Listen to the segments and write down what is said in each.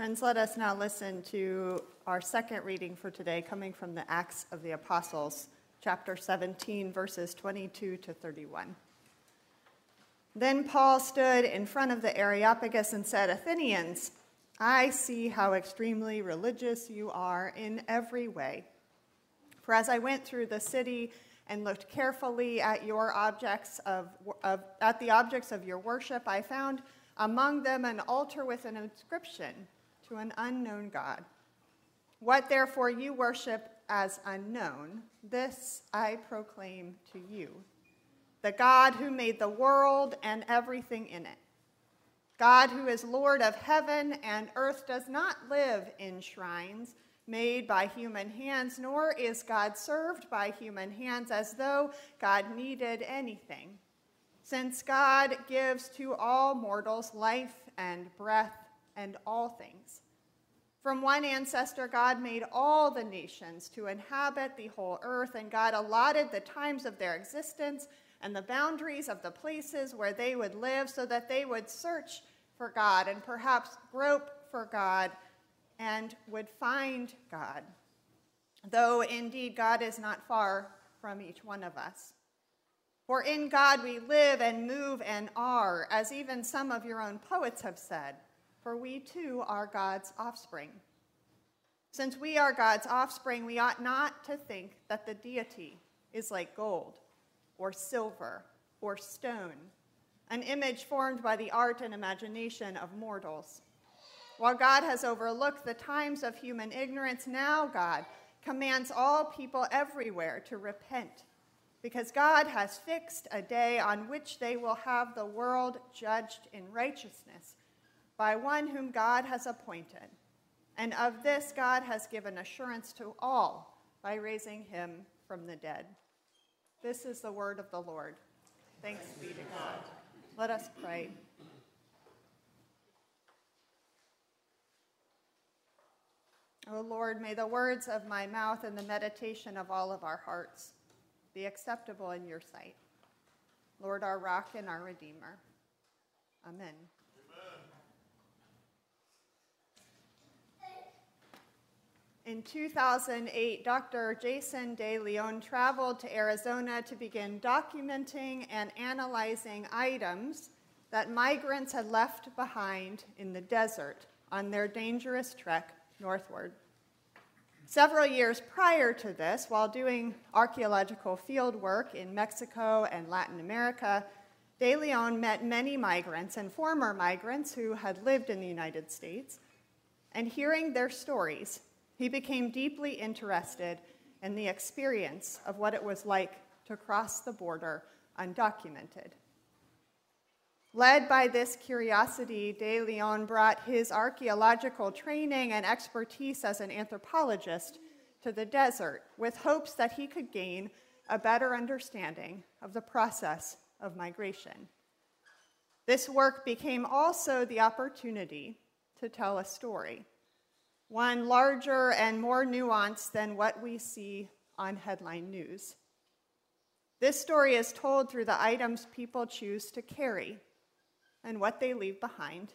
Friends, let us now listen to our second reading for today, coming from the Acts of the Apostles, chapter 17, verses 22 to 31. Then Paul stood in front of the Areopagus and said, Athenians, I see how extremely religious you are in every way. For as I went through the city and looked carefully at your objects of, of, at the objects of your worship, I found among them an altar with an inscription to an unknown God. What therefore you worship as unknown, this I proclaim to you the God who made the world and everything in it. God, who is Lord of heaven and earth, does not live in shrines made by human hands, nor is God served by human hands as though God needed anything. Since God gives to all mortals life and breath and all things. From one ancestor, God made all the nations to inhabit the whole earth, and God allotted the times of their existence and the boundaries of the places where they would live so that they would search for God and perhaps grope for God and would find God. Though indeed God is not far from each one of us. For in God we live and move and are, as even some of your own poets have said, for we too are God's offspring. Since we are God's offspring, we ought not to think that the deity is like gold or silver or stone, an image formed by the art and imagination of mortals. While God has overlooked the times of human ignorance, now God commands all people everywhere to repent, because God has fixed a day on which they will have the world judged in righteousness by one whom God has appointed. And of this God has given assurance to all by raising him from the dead. This is the word of the Lord. Thanks be to God. Let us pray. O oh Lord, may the words of my mouth and the meditation of all of our hearts be acceptable in your sight. Lord, our rock and our redeemer. Amen. In 2008, Dr. Jason De Leon traveled to Arizona to begin documenting and analyzing items that migrants had left behind in the desert on their dangerous trek northward. Several years prior to this, while doing archaeological field work in Mexico and Latin America, De Leon met many migrants and former migrants who had lived in the United States, and hearing their stories, he became deeply interested in the experience of what it was like to cross the border undocumented. Led by this curiosity, De Leon brought his archaeological training and expertise as an anthropologist to the desert with hopes that he could gain a better understanding of the process of migration. This work became also the opportunity to tell a story one larger and more nuanced than what we see on headline news. This story is told through the items people choose to carry and what they leave behind.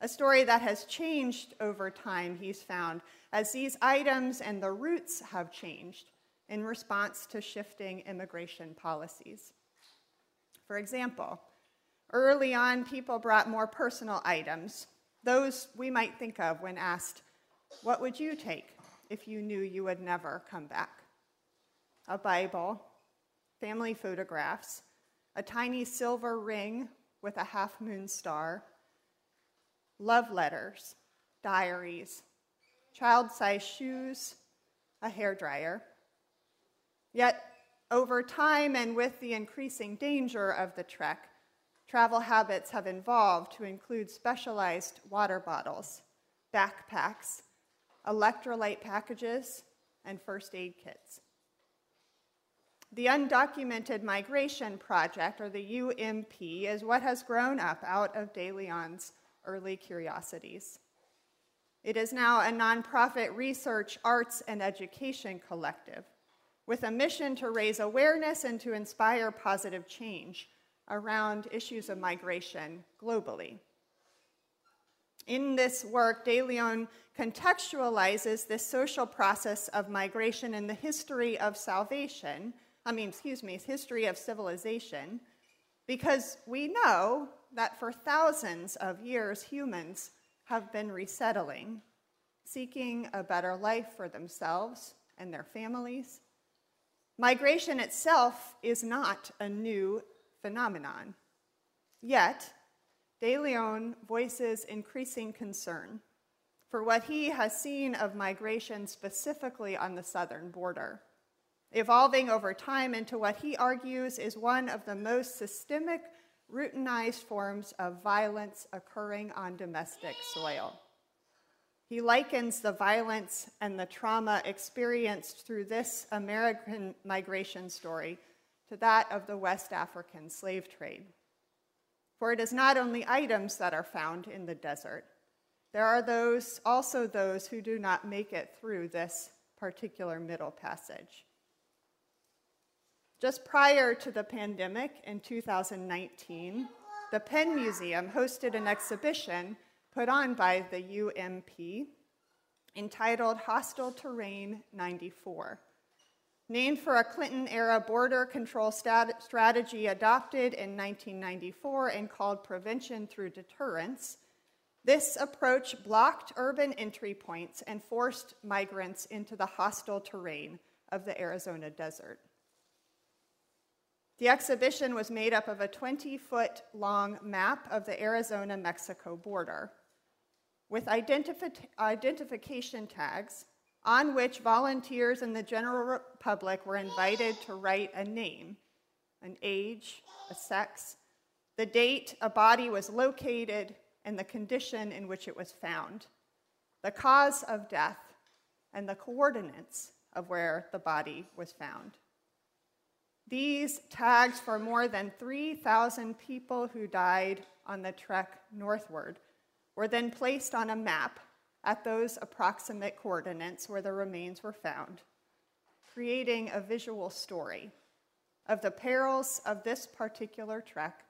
A story that has changed over time, he's found, as these items and the routes have changed in response to shifting immigration policies. For example, early on, people brought more personal items, those we might think of when asked, what would you take if you knew you would never come back? A Bible, family photographs, a tiny silver ring with a half moon star, love letters, diaries, child sized shoes, a hair dryer. Yet, over time and with the increasing danger of the trek, travel habits have evolved to include specialized water bottles, backpacks, electrolyte packages, and first aid kits. The Undocumented Migration Project, or the UMP, is what has grown up out of De Leon's early curiosities. It is now a nonprofit research, arts, and education collective with a mission to raise awareness and to inspire positive change around issues of migration globally. In this work, De Leon contextualizes this social process of migration in the history of salvation, I mean, excuse me, history of civilization, because we know that for thousands of years, humans have been resettling, seeking a better life for themselves and their families. Migration itself is not a new phenomenon. Yet, De Leon voices increasing concern for what he has seen of migration specifically on the southern border, evolving over time into what he argues is one of the most systemic, routinized forms of violence occurring on domestic soil. He likens the violence and the trauma experienced through this American migration story to that of the West African slave trade. For it is not only items that are found in the desert, there are those, also those who do not make it through this particular middle passage. Just prior to the pandemic in 2019, the Penn Museum hosted an exhibition put on by the UMP entitled Hostile Terrain 94. Named for a Clinton era border control stat- strategy adopted in 1994 and called Prevention Through Deterrence, this approach blocked urban entry points and forced migrants into the hostile terrain of the Arizona desert. The exhibition was made up of a 20 foot long map of the Arizona Mexico border with identifi- identification tags on which volunteers and the general public were invited to write a name, an age, a sex, the date a body was located, and the condition in which it was found, the cause of death, and the coordinates of where the body was found. These tags for more than 3,000 people who died on the trek northward were then placed on a map at those approximate coordinates where the remains were found, creating a visual story of the perils of this particular trek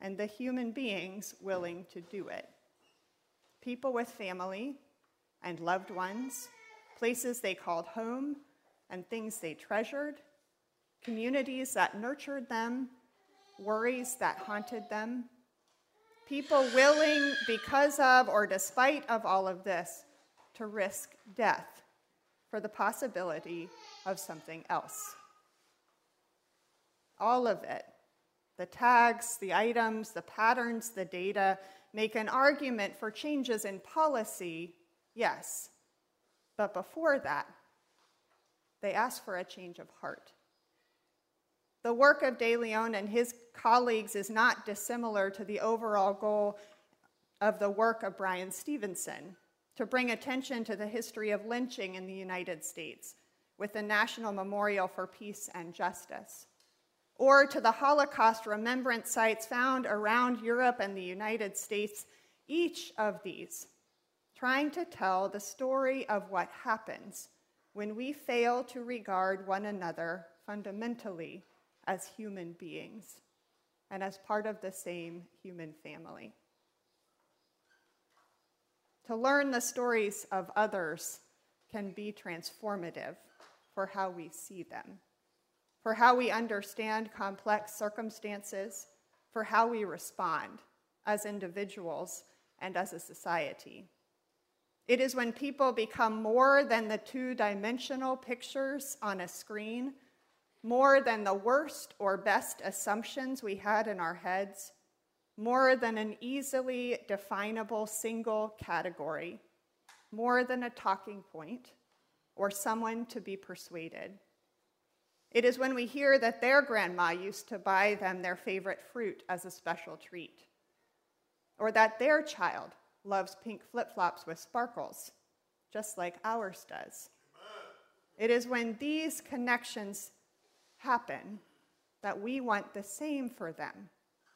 and the human beings willing to do it. People with family and loved ones, places they called home and things they treasured, communities that nurtured them, worries that haunted them, people willing, because of or despite of all of this, to risk death for the possibility of something else. All of it the tags, the items, the patterns, the data make an argument for changes in policy, yes. But before that, they ask for a change of heart. The work of De Leon and his colleagues is not dissimilar to the overall goal of the work of Bryan Stevenson to bring attention to the history of lynching in the United States with the National Memorial for Peace and Justice or to the Holocaust remembrance sites found around Europe and the United States, each of these trying to tell the story of what happens when we fail to regard one another fundamentally as human beings and as part of the same human family. To learn the stories of others can be transformative for how we see them for how we understand complex circumstances, for how we respond as individuals and as a society. It is when people become more than the two dimensional pictures on a screen, more than the worst or best assumptions we had in our heads, more than an easily definable single category, more than a talking point or someone to be persuaded. It is when we hear that their grandma used to buy them their favorite fruit as a special treat, or that their child loves pink flip flops with sparkles, just like ours does. It is when these connections happen that we want the same for them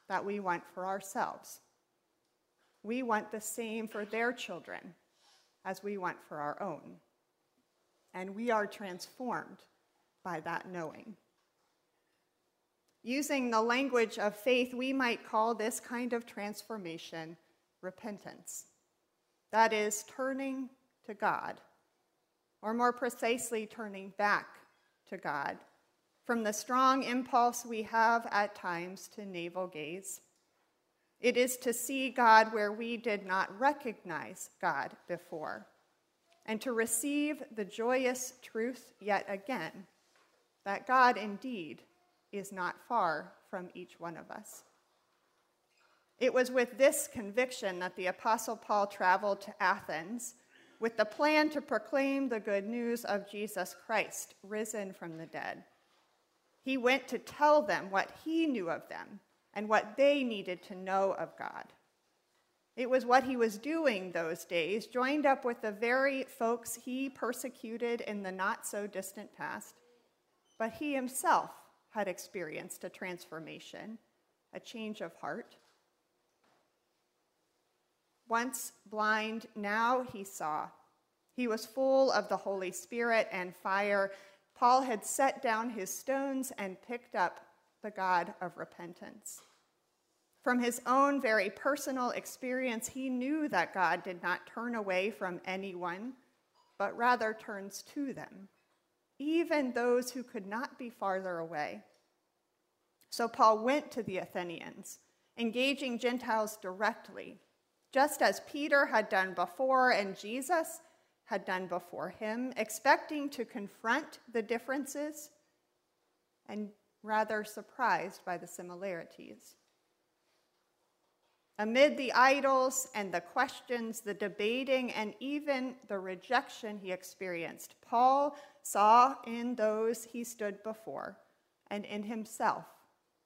that we want for ourselves. We want the same for their children as we want for our own. And we are transformed by that knowing. Using the language of faith, we might call this kind of transformation repentance. that is, turning to God, or more precisely, turning back to God from the strong impulse we have at times to navel gaze. It is to see God where we did not recognize God before, and to receive the joyous truth yet again that God indeed is not far from each one of us. It was with this conviction that the Apostle Paul traveled to Athens with the plan to proclaim the good news of Jesus Christ, risen from the dead. He went to tell them what he knew of them and what they needed to know of God. It was what he was doing those days, joined up with the very folks he persecuted in the not so distant past, but he himself had experienced a transformation, a change of heart. Once blind, now he saw. He was full of the Holy Spirit and fire. Paul had set down his stones and picked up the God of repentance. From his own very personal experience, he knew that God did not turn away from anyone, but rather turns to them, even those who could not be farther away. So Paul went to the Athenians, engaging Gentiles directly just as Peter had done before and Jesus had done before him, expecting to confront the differences and rather surprised by the similarities. Amid the idols and the questions, the debating, and even the rejection he experienced, Paul saw in those he stood before and in himself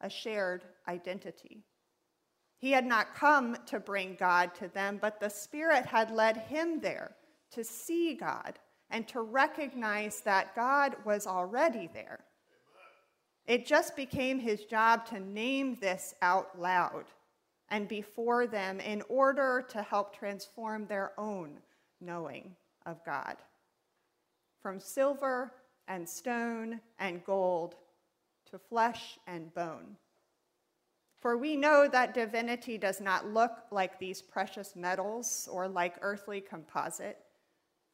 a shared identity. He had not come to bring God to them, but the Spirit had led him there to see God and to recognize that God was already there. It just became his job to name this out loud and before them in order to help transform their own knowing of God. From silver and stone and gold to flesh and bone. For we know that divinity does not look like these precious metals or like earthly composite.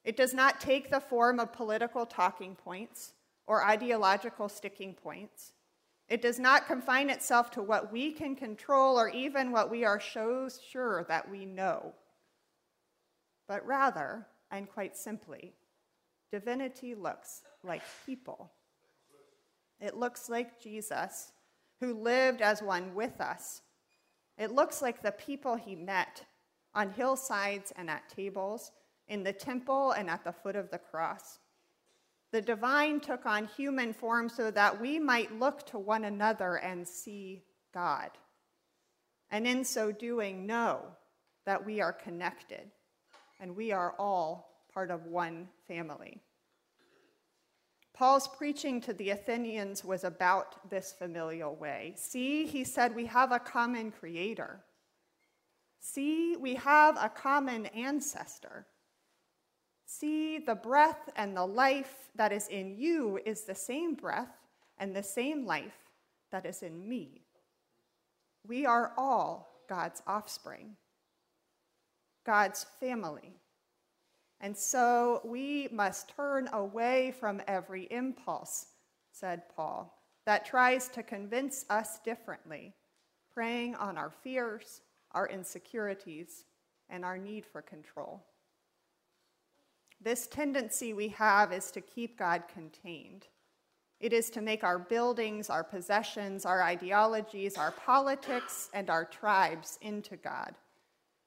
It does not take the form of political talking points or ideological sticking points. It does not confine itself to what we can control or even what we are so sure that we know. But rather, and quite simply, divinity looks like people. It looks like Jesus who lived as one with us. It looks like the people he met on hillsides and at tables, in the temple and at the foot of the cross. The divine took on human form so that we might look to one another and see God. And in so doing, know that we are connected and we are all part of one family. Paul's preaching to the Athenians was about this familial way. See, he said, we have a common creator. See, we have a common ancestor. See, the breath and the life that is in you is the same breath and the same life that is in me. We are all God's offspring, God's family. And so we must turn away from every impulse, said Paul, that tries to convince us differently, preying on our fears, our insecurities, and our need for control. This tendency we have is to keep God contained. It is to make our buildings, our possessions, our ideologies, our politics, and our tribes into God.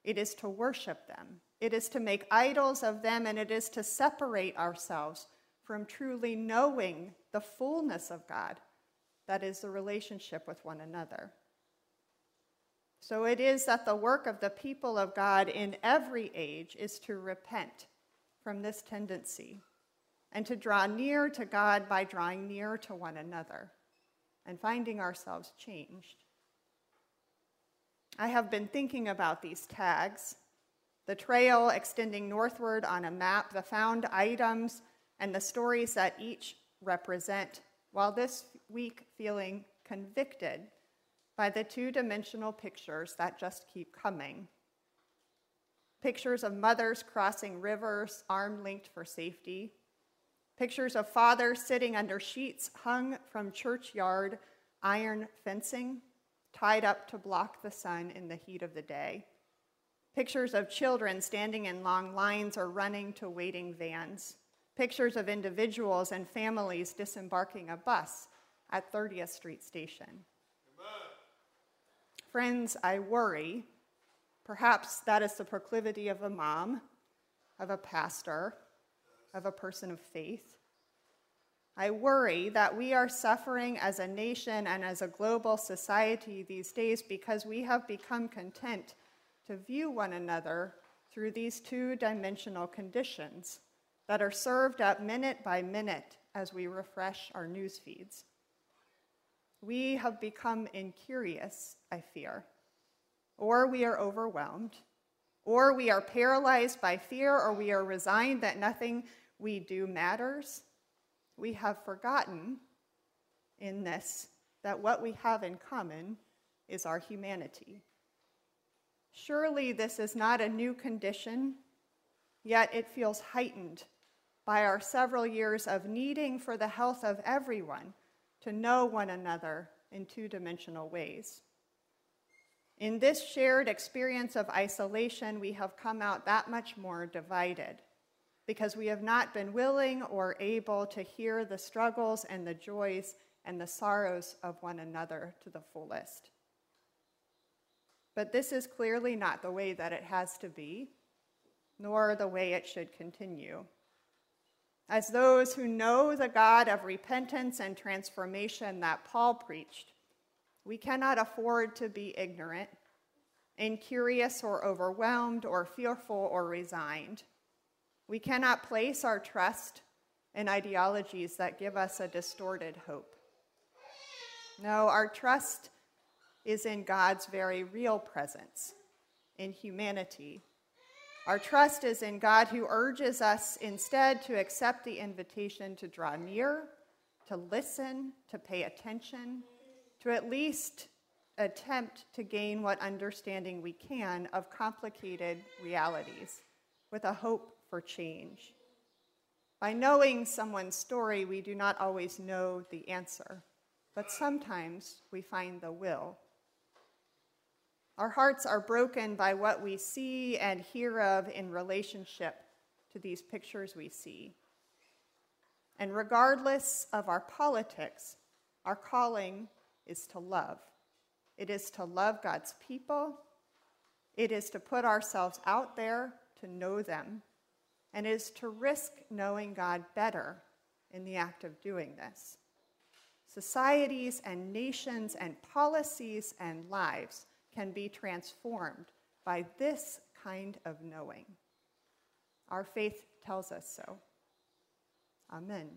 It is to worship them it is to make idols of them, and it is to separate ourselves from truly knowing the fullness of God, that is, the relationship with one another. So it is that the work of the people of God in every age is to repent from this tendency and to draw near to God by drawing near to one another and finding ourselves changed. I have been thinking about these tags the trail extending northward on a map, the found items, and the stories that each represent, while this week feeling convicted by the two dimensional pictures that just keep coming. Pictures of mothers crossing rivers, arm linked for safety, pictures of fathers sitting under sheets hung from churchyard iron fencing, tied up to block the sun in the heat of the day, pictures of children standing in long lines or running to waiting vans, pictures of individuals and families disembarking a bus at 30th Street Station. Friends, I worry Perhaps that is the proclivity of a mom, of a pastor, of a person of faith. I worry that we are suffering as a nation and as a global society these days because we have become content to view one another through these two dimensional conditions that are served up minute by minute as we refresh our news feeds. We have become incurious, I fear or we are overwhelmed, or we are paralyzed by fear, or we are resigned that nothing we do matters. We have forgotten in this that what we have in common is our humanity. Surely this is not a new condition, yet it feels heightened by our several years of needing for the health of everyone to know one another in two dimensional ways. In this shared experience of isolation, we have come out that much more divided because we have not been willing or able to hear the struggles and the joys and the sorrows of one another to the fullest. But this is clearly not the way that it has to be, nor the way it should continue. As those who know the God of repentance and transformation that Paul preached, we cannot afford to be ignorant, incurious or overwhelmed, or fearful or resigned. We cannot place our trust in ideologies that give us a distorted hope. No, our trust is in God's very real presence, in humanity. Our trust is in God who urges us instead to accept the invitation to draw near, to listen, to pay attention, to at least attempt to gain what understanding we can of complicated realities with a hope for change. By knowing someone's story, we do not always know the answer, but sometimes we find the will. Our hearts are broken by what we see and hear of in relationship to these pictures we see. And regardless of our politics, our calling is to love. It is to love God's people. It is to put ourselves out there to know them. And it is to risk knowing God better in the act of doing this. Societies and nations and policies and lives can be transformed by this kind of knowing. Our faith tells us so. Amen.